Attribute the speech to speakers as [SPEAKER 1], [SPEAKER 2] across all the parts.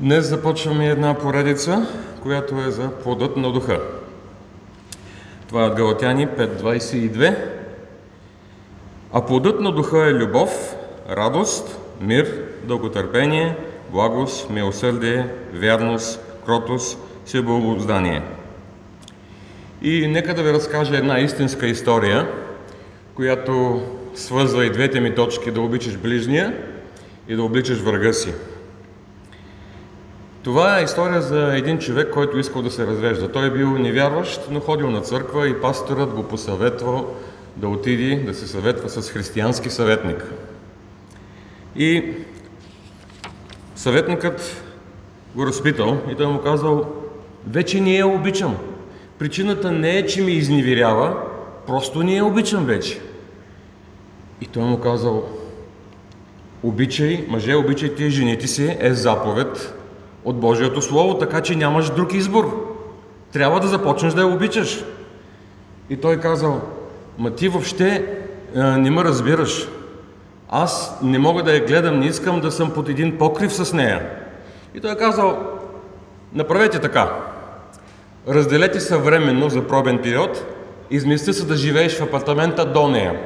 [SPEAKER 1] Днес започваме една поредица, която е за плодът на духа. Това е от Галатяни 5.22. А плодът на духа е любов, радост, мир, дълготърпение, благост, милосърдие, вярност, кротост, себеобоздание. И нека да ви разкажа една истинска история, която свързва и двете ми точки да обичаш ближния и да обличаш врага си. Това е история за един човек, който искал да се развежда. Той е бил невярващ, но ходил на църква и пасторът го посъветвал да отиде да се съветва с християнски съветник. И съветникът го разпитал и той му казал, вече не я обичам. Причината не е, че ми изневерява, просто не я обичам вече. И той му казал, обичай, мъже, обичайте жените си, е заповед от Божието Слово, така че нямаш друг избор. Трябва да започнеш да я обичаш. И той казал, ма ти въобще а, не ме разбираш. Аз не мога да я гледам, не искам да съм под един покрив с нея. И той е казал, направете така. Разделете се временно за пробен период, измисли се да живееш в апартамента до нея.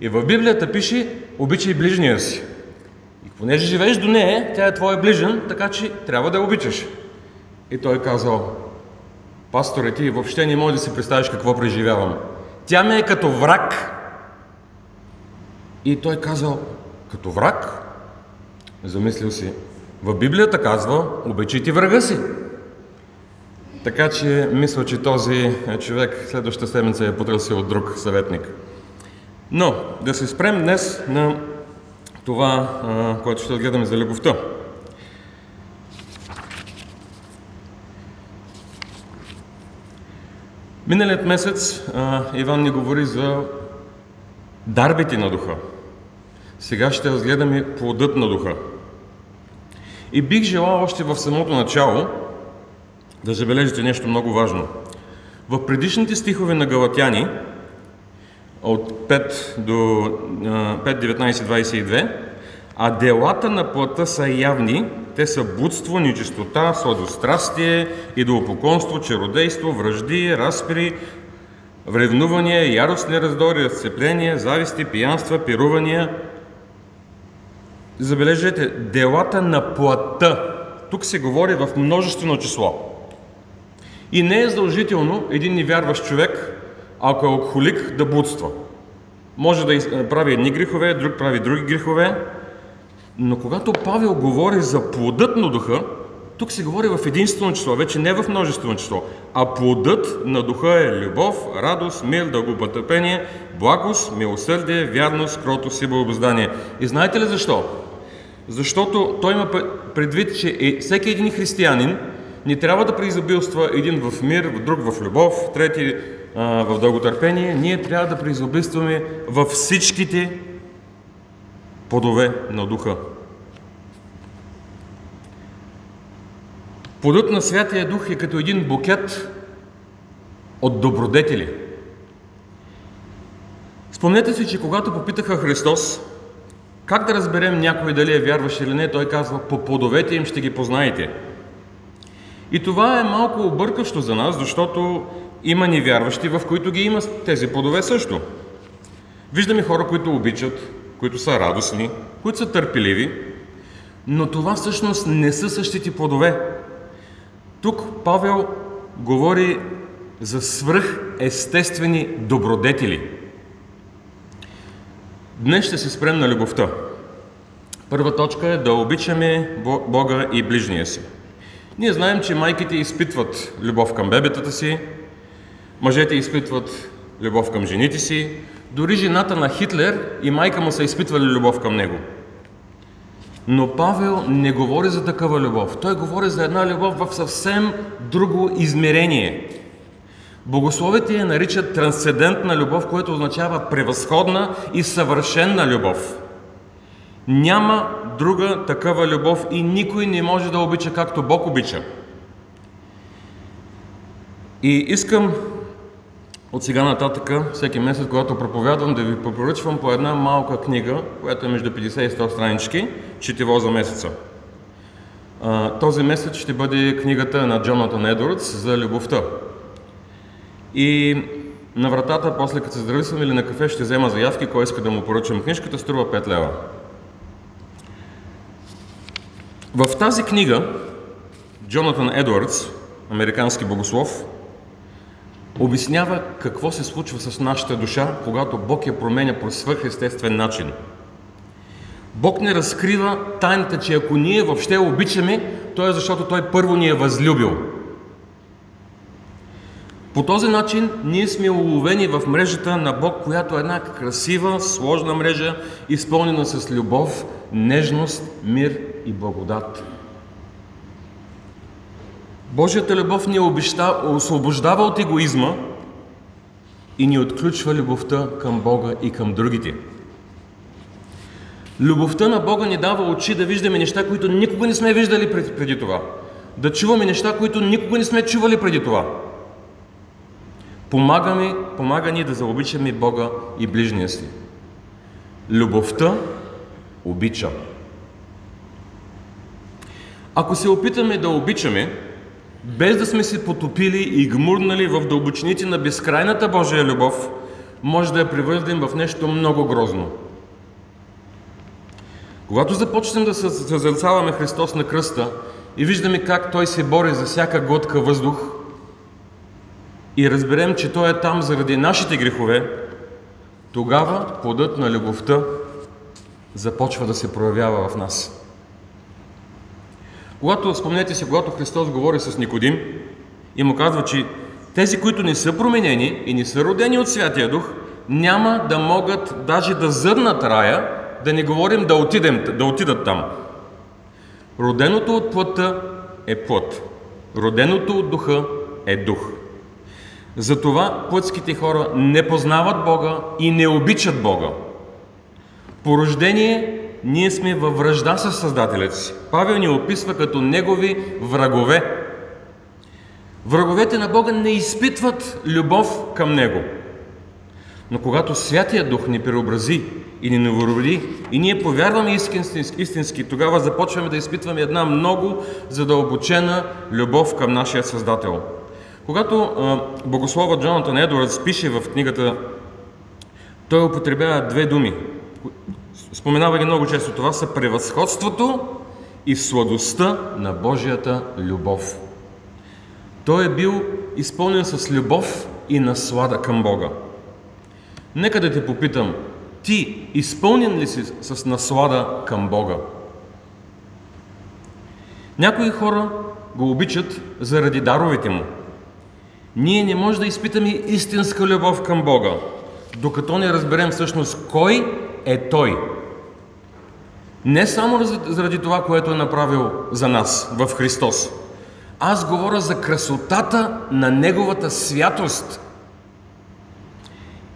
[SPEAKER 1] И в Библията пише, обичай ближния си. Понеже живееш до нея, тя е твой ближен, така че трябва да я обичаш. И той казал, пасторе, ти въобще не можеш да си представиш какво преживявам. Тя ми е като враг. И той казал, като враг? Замислил си, в Библията казва, обичайте врага си. Така че мисля, че този човек следващата седмица е потърсил от друг съветник. Но да се спрем днес на това, което ще гледаме за любовта. Миналият месец Иван ни говори за дарбите на духа. Сега ще разгледаме плодът на духа. И бих желал още в самото начало да забележите нещо много важно. В предишните стихове на Галатяни, от 5 до 5.19.22, а делата на плътта са явни, те са будство, нечистота, сладострастие, идолопоклонство, чародейство, връжди, разпри, вревнувания, яростни раздори, разцепления, зависти, пиянства, пирувания. Забележете, делата на плътта. Тук се говори в множествено число. И не е задължително един невярващ човек, ако е алкохолик, да будства. Може да прави едни грехове, друг прави други грехове, но когато Павел говори за плодът на духа, тук се говори в единствено число, вече не в множествено число, а плодът на духа е любов, радост, мир, дългопотърпение, благост, милосърдие, вярност, кротост и благоздание. И знаете ли защо? Защото той има предвид, че всеки един християнин не трябва да преизобилства един в мир, друг в любов, трети а, в дълготърпение. Ние трябва да преизобилстваме във всичките плодове на духа. Плодът на Святия Дух е като един букет от добродетели. Спомнете си, че когато попитаха Христос как да разберем някой дали е вярващ или не, той казва, по плодовете им ще ги познаете. И това е малко объркащо за нас, защото има невярващи, в които ги има тези плодове също. Виждаме хора, които обичат, които са радостни, които са търпеливи, но това всъщност не са същите плодове. Тук Павел говори за свръхестествени добродетели. Днес ще се спрем на любовта. Първа точка е да обичаме Бога и ближния си. Ние знаем, че майките изпитват любов към бебетата си, мъжете изпитват любов към жените си, дори жената на Хитлер и майка му са изпитвали любов към него. Но Павел не говори за такава любов. Той говори за една любов в съвсем друго измерение. Богословите я наричат трансцендентна любов, което означава превъзходна и съвършенна любов. Няма друга такава любов и никой не може да обича както Бог обича. И искам от сега нататък, всеки месец, когато проповядвам, да ви препоръчвам по една малка книга, която е между 50 и 100 странички, четиво за месеца. Този месец ще бъде книгата на Джонатан Едвардс за любовта. И на вратата, после като се здрависвам или на кафе, ще взема заявки, кой иска да му поръчам книжката, струва 5 лева. В тази книга Джонатан Едвардс, американски богослов, обяснява какво се случва с нашата душа, когато Бог я променя по свърхестествен начин. Бог не разкрива тайната, че ако ние въобще обичаме, то е защото Той първо ни е възлюбил. По този начин ние сме уловени в мрежата на Бог, която е една красива, сложна мрежа, изпълнена с любов, нежност, мир и благодат. Божията любов ни обеща, освобождава от егоизма и ни отключва любовта към Бога и към другите. Любовта на Бога ни дава очи да виждаме неща, които никога не сме виждали преди това. Да чуваме неща, които никога не сме чували преди това. Помагаме, помага ни да заобичаме Бога и ближния си. Любовта обича. Ако се опитаме да обичаме, без да сме се потопили и гмурнали в дълбочините на безкрайната Божия любов, може да я превърнем в нещо много грозно. Когато започнем да съзерцаваме Христос на кръста и виждаме как Той се бори за всяка глътка въздух и разберем, че Той е там заради нашите грехове, тогава плодът на любовта започва да се проявява в нас. Когато, спомнете си, когато Христос говори с Никодим и му казва, че тези, които не са променени и не са родени от Святия Дух, няма да могат даже да зърнат рая, да не говорим да, отидем, да отидат там. Роденото от плътта е плът. Роденото от духа е дух. Затова плътските хора не познават Бога и не обичат Бога. По рождение ние сме във връжда с Създателят си. Павел ни описва като негови врагове. Враговете на Бога не изпитват любов към Него. Но когато Святия Дух ни преобрази и ни новороди, и ние повярваме истински, истински, тогава започваме да изпитваме една много задълбочена любов към нашия Създател. Когато а, богослова Джонатан Едуардс пише в книгата, той употребява две думи, споменава ги много често. Това са превъзходството и сладостта на Божията любов. Той е бил изпълнен с любов и наслада към Бога. Нека да те попитам, ти изпълнен ли си с наслада към Бога? Някои хора го обичат заради даровете му. Ние не можем да изпитаме истинска любов към Бога, докато не разберем всъщност кой е Той. Не само заради това, което е направил за нас в Христос. Аз говоря за красотата на Неговата святост.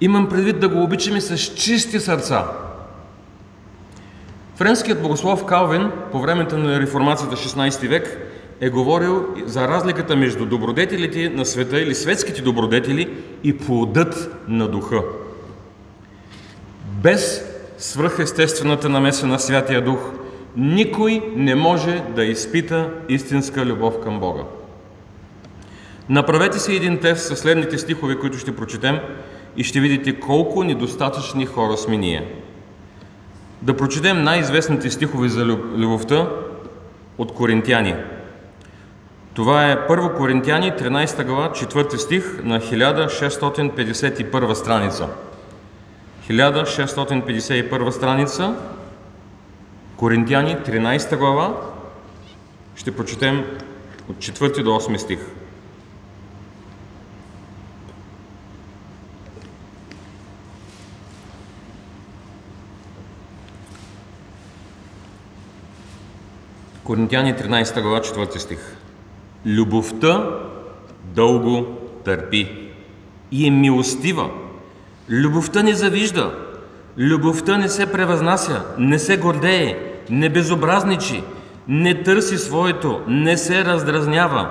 [SPEAKER 1] Имам предвид да го обичаме с чисти сърца. Френският богослов Калвин по времето на реформацията 16 век е говорил за разликата между добродетелите на света или светските добродетели и плодът на духа. Без свръхестествената намеса на Святия Дух, никой не може да изпита истинска любов към Бога. Направете си един тест със следните стихове, които ще прочетем и ще видите колко недостатъчни хора сме ние. Да прочетем най-известните стихове за любовта от Коринтияни. Това е 1 Коринтияни, 13 глава, 4 стих на 1651 страница. 1651 страница, Коринтияни, 13 глава, ще прочетем от 4 до 8 стих. Коринтияни 13 глава, 4 стих. Любовта дълго търпи и е милостива. Любовта не завижда. Любовта не се превъзнася, не се гордее, не безобразничи, не търси своето, не се раздразнява,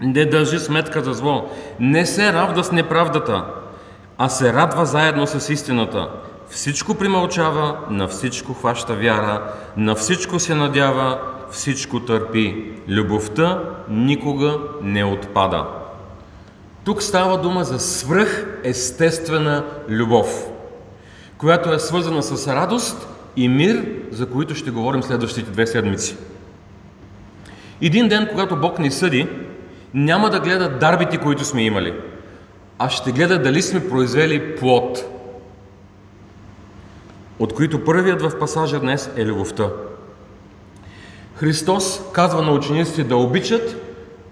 [SPEAKER 1] не държи сметка за зло, не се равда с неправдата, а се радва заедно с истината. Всичко примълчава, на всичко хваща вяра, на всичко се надява, всичко търпи. Любовта никога не отпада. Тук става дума за свръхестествена любов, която е свързана с радост и мир, за които ще говорим следващите две седмици. Един ден, когато Бог ни съди, няма да гледа дарбите, които сме имали, а ще гледа дали сме произвели плод, от които първият в пасажа днес е любовта. Христос казва на учениците да обичат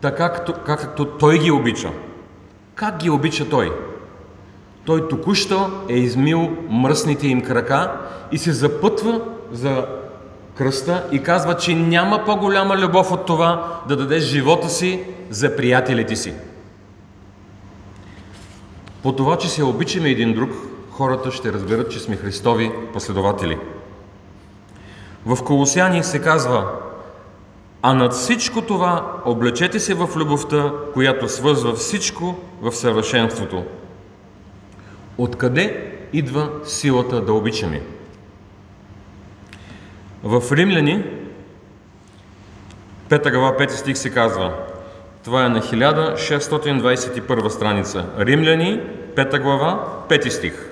[SPEAKER 1] така, както, както Той ги обича. Как ги обича Той? Той току-що е измил мръсните им крака и се запътва за кръста и казва, че няма по-голяма любов от това да дадеш живота си за приятелите си. По това, че се обичаме един друг, хората ще разберат, че сме Христови последователи. В Колосяни се казва, а над всичко това облечете се в любовта, която свързва всичко в съвършенството. Откъде идва силата да обичаме? В Римляни, 5 глава, 5 стих се казва, това е на 1621 страница. Римляни, 5 глава, 5 стих.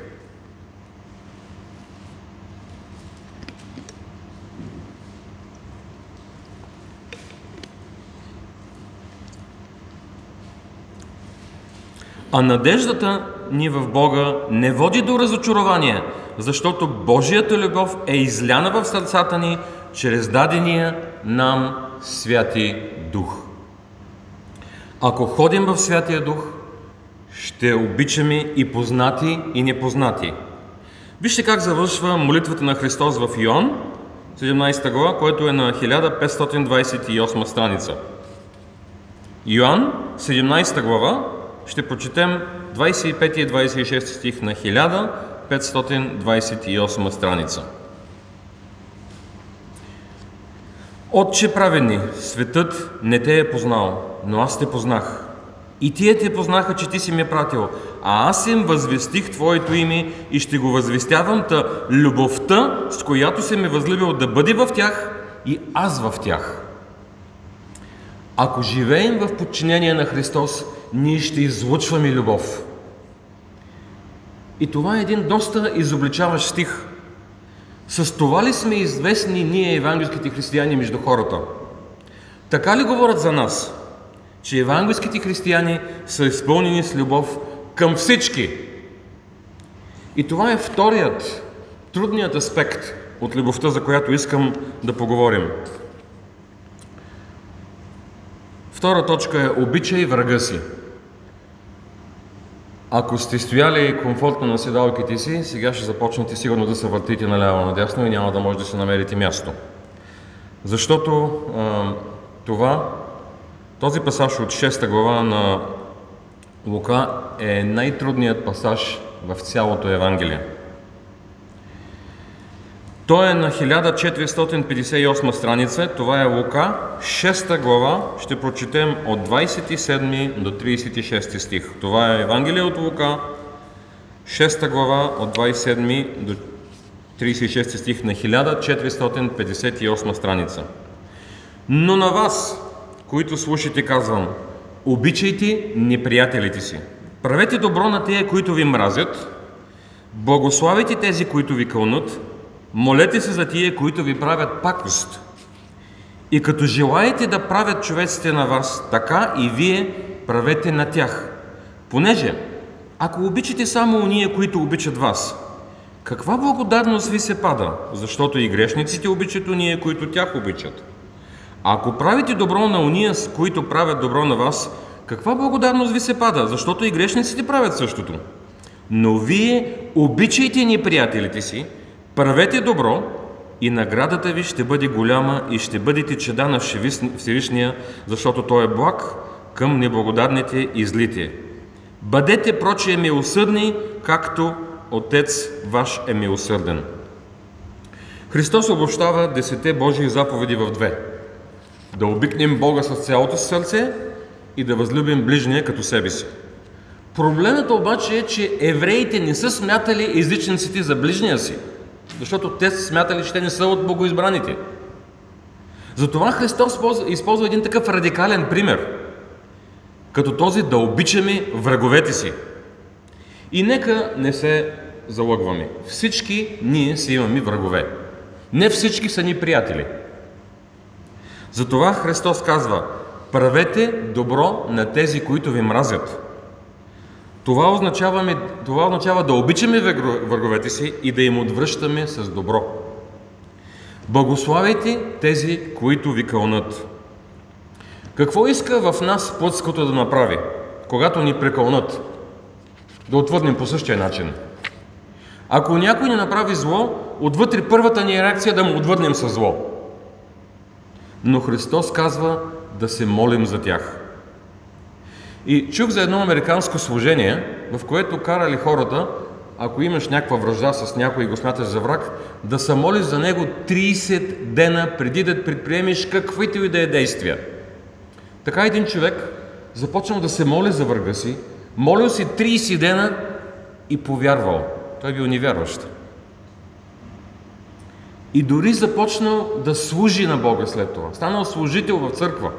[SPEAKER 1] А надеждата ни в Бога не води до разочарование, защото Божията любов е изляна в сърцата ни чрез дадения нам Святи Дух. Ако ходим в Святия Дух, ще обичаме и познати, и непознати. Вижте как завършва молитвата на Христос в Йоан, 17 глава, което е на 1528 страница. Йоан, 17 глава, ще прочетем 25 и 26 стих на 1528 страница. Отче праведни, светът не те е познал, но аз те познах. И тие те познаха, че ти си ме пратил, а аз им възвестих Твоето име и ще го възвестявам та любовта, с която се ме възлюбил да бъде в тях и аз в тях. Ако живеем в подчинение на Христос, ние ще излучваме любов. И това е един доста изобличаващ стих. С това ли сме известни ние, евангелските християни, между хората? Така ли говорят за нас? Че евангелските християни са изпълнени с любов към всички. И това е вторият, трудният аспект от любовта, за която искам да поговорим. Втора точка е обичай врага си. Ако сте стояли комфортно на седалките си, сега ще започнете сигурно да се въртите наляво надясно и няма да може да се намерите място. Защото а, това, този пасаж от 6 глава на Лука е най-трудният пасаж в цялото Евангелие. Той е на 1458 страница, това е Лука, 6 глава, ще прочетем от 27 до 36 стих. Това е Евангелие от Лука, 6 глава, от 27 до 36 стих на 1458 страница. Но на вас, които слушате, казвам, обичайте неприятелите си. Правете добро на тия, които ви мразят, благославите тези, които ви кълнат, Молете се за тия, които ви правят пакост. И като желаете да правят човеците на вас, така и вие правете на тях. Понеже, ако обичате само уния, които обичат вас, каква благодарност ви се пада? Защото и грешниците обичат уния, които тях обичат. Ако правите добро на уния, с които правят добро на вас, каква благодарност ви се пада? Защото и грешниците правят същото. Но вие обичайте ни приятелите си, Правете добро и наградата ви ще бъде голяма и ще бъдете чеда на Всевишния, защото Той е благ към неблагодарните и злите. Бъдете прочие милосърдни, както Отец ваш е милосърден. Христос обобщава десете Божии заповеди в две. Да обикнем Бога с цялото сърце и да възлюбим ближния като себе си. Проблемът обаче е, че евреите не са смятали езичниците за ближния си – защото те смятали, че те не са от богоизбраните. Затова Христос използва един такъв радикален пример, като този да обичаме враговете си. И нека не се залъгваме. Всички ние си имаме врагове. Не всички са ни приятели. Затова Христос казва, правете добро на тези, които ви мразят. Това означава, това означава да обичаме враговете си и да им отвръщаме с добро. Благославяйте тези, които ви кълнат. Какво иска в нас плътското да направи, когато ни прекълнат? Да отвърнем по същия начин. Ако някой ни направи зло, отвътре първата ни реакция е да му отвърнем със зло. Но Христос казва да се молим за тях. И чух за едно американско служение, в което карали хората, ако имаш някаква връжда с някой и го смяташ за враг, да се молиш за него 30 дена преди да предприемеш каквито и да е действия. Така един човек започнал да се моли за врага си, молил си 30 дена и повярвал. Той бил невярващ. И дори започнал да служи на Бога след това. Станал служител в църква.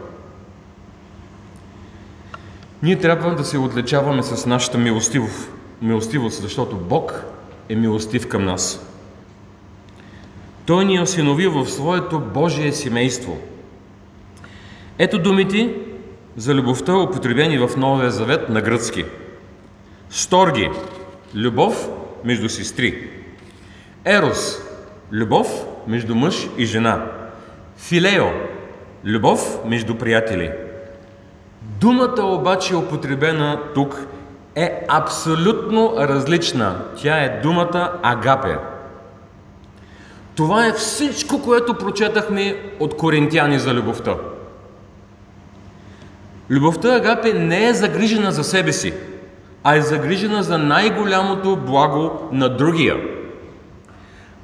[SPEAKER 1] Ние трябва да се отличаваме с нашата милостивост, милостивост, защото Бог е милостив към нас. Той ни е осиновил в своето Божие семейство. Ето думите за любовта, употребени в Новия Завет на гръцки. Сторги – любов между сестри. Ерос – любов между мъж и жена. Филео – любов между приятели – Думата обаче употребена тук е абсолютно различна. Тя е думата агапе. Това е всичко, което прочетахме от Коринтияни за любовта. Любовта агапе не е загрижена за себе си, а е загрижена за най-голямото благо на другия.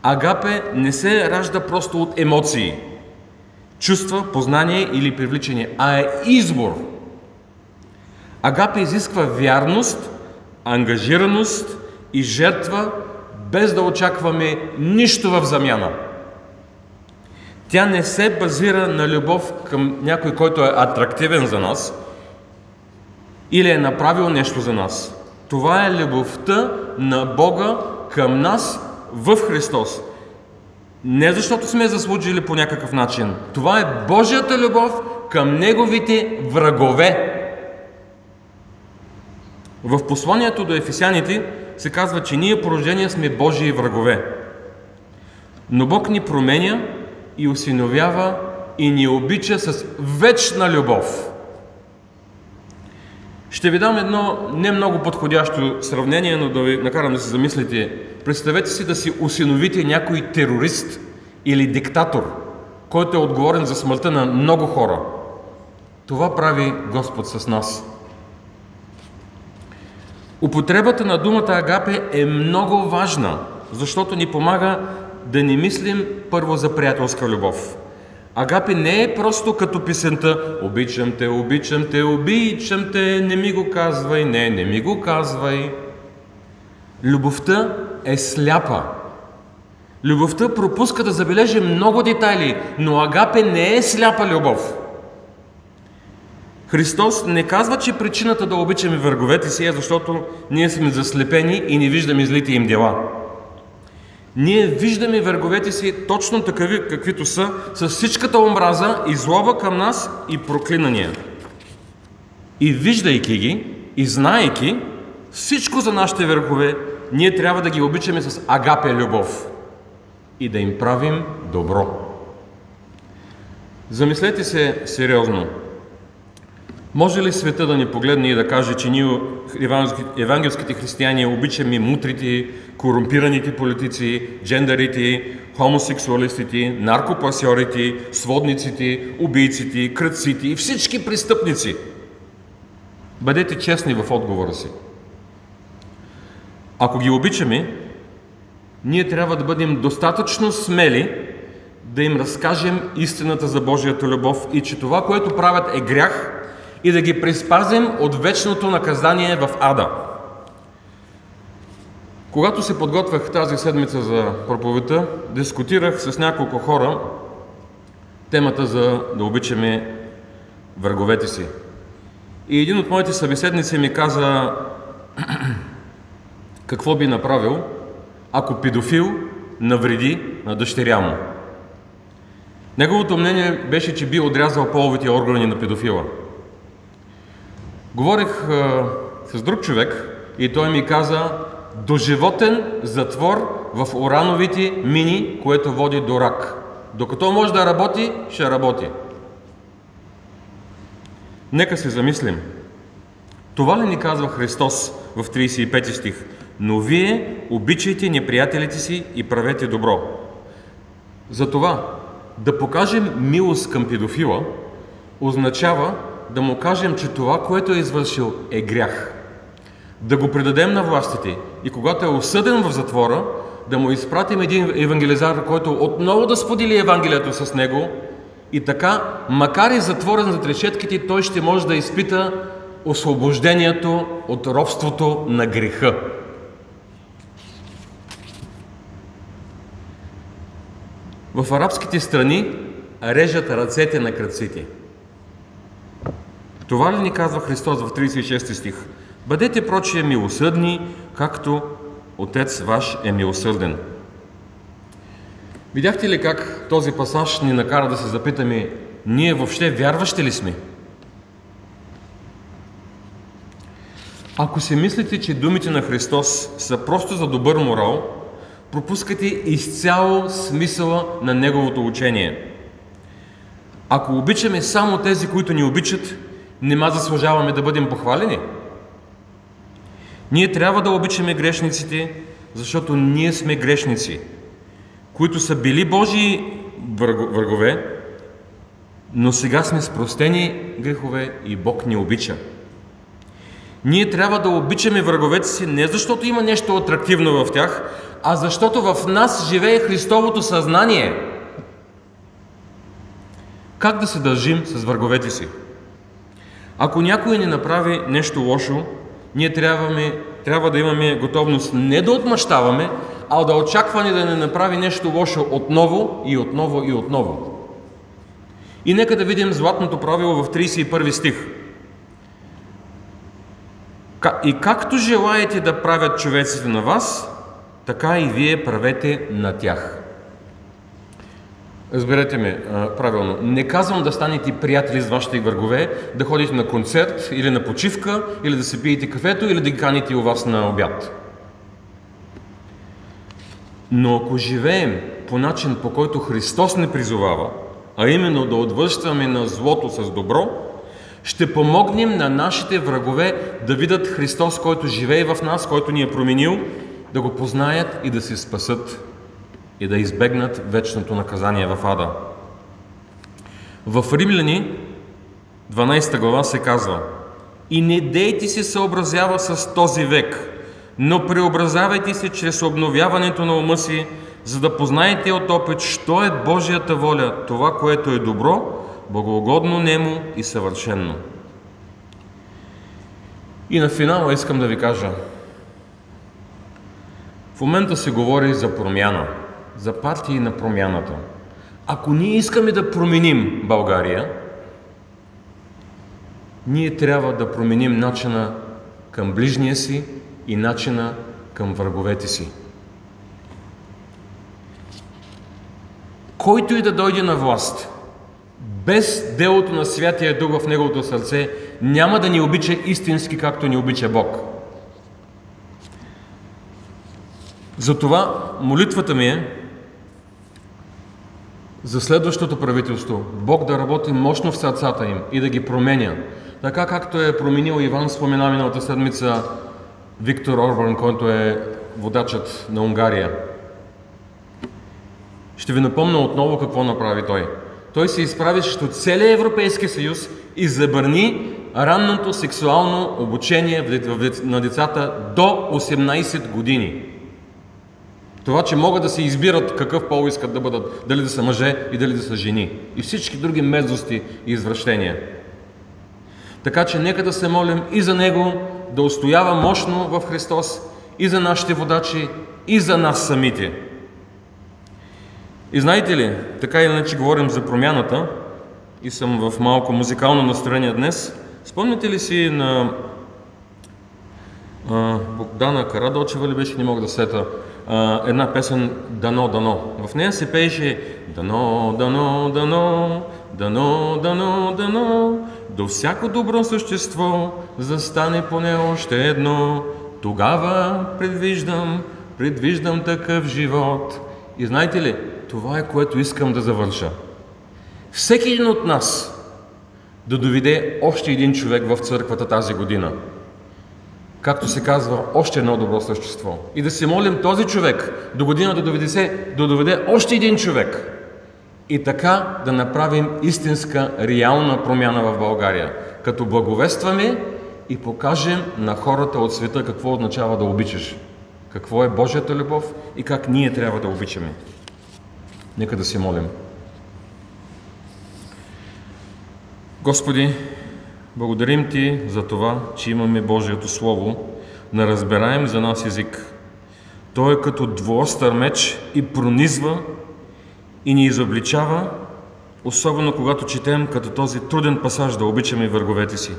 [SPEAKER 1] Агапе не се ражда просто от емоции, чувства, познание или привличане, а е избор – Агапе изисква вярност, ангажираност и жертва, без да очакваме нищо в замяна. Тя не се базира на любов към някой, който е атрактивен за нас или е направил нещо за нас. Това е любовта на Бога към нас в Христос. Не защото сме заслужили по някакъв начин. Това е Божията любов към Неговите врагове. В посланието до ефесяните се казва, че ние порождения сме Божии врагове. Но Бог ни променя и осиновява и ни обича с вечна любов. Ще ви дам едно не много подходящо сравнение, но да ви накарам да се замислите. Представете си да си осиновите някой терорист или диктатор, който е отговорен за смъртта на много хора. Това прави Господ с нас. Употребата на думата агапе е много важна, защото ни помага да не мислим първо за приятелска любов. Агапе не е просто като писента Обичам те, обичам те, обичам те, не ми го казвай, не, не ми го казвай. Любовта е сляпа. Любовта пропуска да забележи много детайли, но агапе не е сляпа любов. Христос не казва, че причината да обичаме враговете си е защото ние сме заслепени и не виждаме злите им дела. Ние виждаме враговете си точно такави, каквито са, с всичката омраза и злоба към нас и проклинания. И виждайки ги, и знаейки всичко за нашите върхове, ние трябва да ги обичаме с агапе любов и да им правим добро. Замислете се сериозно. Може ли света да ни погледне и да каже, че ние, евангелските християни, обичаме мутрите, корумпираните политици, джендарите, хомосексуалистите, наркопасьорите, сводниците, убийците, кръците и всички престъпници? Бъдете честни в отговора си. Ако ги обичаме, ние трябва да бъдем достатъчно смели да им разкажем истината за Божията любов и че това, което правят е грях и да ги приспазим от вечното наказание в ада. Когато се подготвях тази седмица за проповедта, дискутирах с няколко хора темата за да обичаме враговете си. И един от моите събеседници ми каза какво би направил, ако педофил навреди на дъщеря му. Неговото мнение беше, че би отрязал половите органи на педофила. Говорих а, с друг човек и той ми каза доживотен затвор в урановите мини, което води до рак. Докато може да работи, ще работи. Нека се замислим. Това ли ни казва Христос в 35 стих? Но вие обичайте неприятелите си и правете добро. Затова да покажем милост към педофила означава да му кажем, че това, което е извършил, е грях. Да го предадем на властите и когато е осъден в затвора, да му изпратим един евангелизар, който отново да сподели Евангелието с него и така, макар и затворен за решетките, той ще може да изпита освобождението от робството на греха. В арабските страни режат ръцете на кръците. Това ли ни казва Христос в 36 стих? Бъдете прочие милосъдни, както Отец ваш е милосърден. Видяхте ли как този пасаж ни накара да се запитаме, ние въобще вярващи ли сме? Ако си мислите, че думите на Христос са просто за добър морал, пропускате изцяло смисъла на Неговото учение. Ако обичаме само тези, които ни обичат, нема заслужаваме да бъдем похвалени. Ние трябва да обичаме грешниците, защото ние сме грешници – които са били Божии врагове, но сега сме спростени грехове и Бог ни обича. Ние трябва да обичаме враговете си не защото има нещо атрактивно в тях, а защото в нас живее Христовото съзнание. Как да се държим с враговете си? Ако някой ни направи нещо лошо, ние трябва, трябва да имаме готовност не да отмъщаваме, а да очакване да не направи нещо лошо отново и отново и отново. И нека да видим златното правило в 31 стих. И както желаете да правят човеците на вас, така и вие правете на тях. Разберете ме а, правилно. Не казвам да станете приятели с вашите врагове, да ходите на концерт или на почивка, или да се пиете кафето, или да ги каните у вас на обяд. Но ако живеем по начин, по който Христос не призовава, а именно да отвръщаме на злото с добро, ще помогнем на нашите врагове да видят Христос, който живее в нас, който ни е променил, да го познаят и да се спасат и да избегнат вечното наказание в ада. В Римляни 12 глава се казва И не дейте се съобразява с този век, но преобразявайте се чрез обновяването на ума си, за да познаете от опит, що е Божията воля, това, което е добро, благогодно нему и съвършенно. И на финала искам да ви кажа, в момента се говори за промяна, за партии на промяната. Ако ние искаме да променим България, ние трябва да променим начина към ближния си, и начина към враговете си. Който и да дойде на власт, без делото на Святия Дух в неговото сърце, няма да ни обича истински, както ни обича Бог. Затова молитвата ми е за следващото правителство, Бог да работи мощно в сърцата им и да ги променя. Така както е променил Иван, спомена миналата седмица Виктор Орбан, който е водачът на Унгария. Ще ви напомня отново какво направи той. Той се изправи срещу целия Европейски съюз и забрани ранното сексуално обучение на децата до 18 години. Това, че могат да се избират какъв пол искат да бъдат, дали да са мъже и дали да са жени. И всички други мерзости и извращения. Така че нека да се молим и за него, да устоява мощно в Христос и за нашите водачи, и за нас самите. И знаете ли, така или иначе говорим за промяната и съм в малко музикално настроение днес. Спомняте ли си на а, Богдана Карадочева ли беше, не мога да сета, една песен Дано, дано. В нея се пееше Дано, дано, дано, дано, дано, дано, до всяко добро същество застане поне още едно. Тогава предвиждам, предвиждам такъв живот. И знаете ли, това е което искам да завърша. Всеки един от нас да доведе още един човек в църквата тази година. Както се казва, още едно добро същество. И да се молим този човек до година доведе, се, да доведе още един човек. И така да направим истинска, реална промяна в България. Като благовестваме и покажем на хората от света какво означава да обичаш. Какво е Божията любов и как ние трябва да обичаме. Нека да се молим. Господи, благодарим Ти за това, че имаме Божието Слово на разбираем за нас език. Той е като двуостър меч и пронизва и ни изобличава, особено когато четем като този труден пасаж да обичаме враговете си.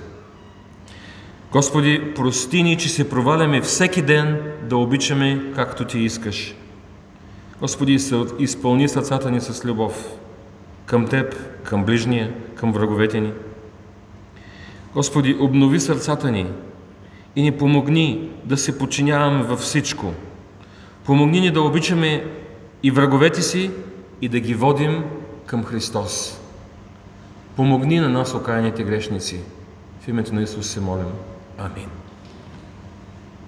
[SPEAKER 1] Господи, прости ни, че се проваляме всеки ден да обичаме както Ти искаш. Господи, изпълни сърцата ни с любов към Теб, към ближния, към враговете ни. Господи, обнови сърцата ни и ни помогни да се подчиняваме във всичко. Помогни ни да обичаме и враговете си и да ги водим към Христос. Помогни на нас, окаяните грешници. В името на Исус се молим. Амин.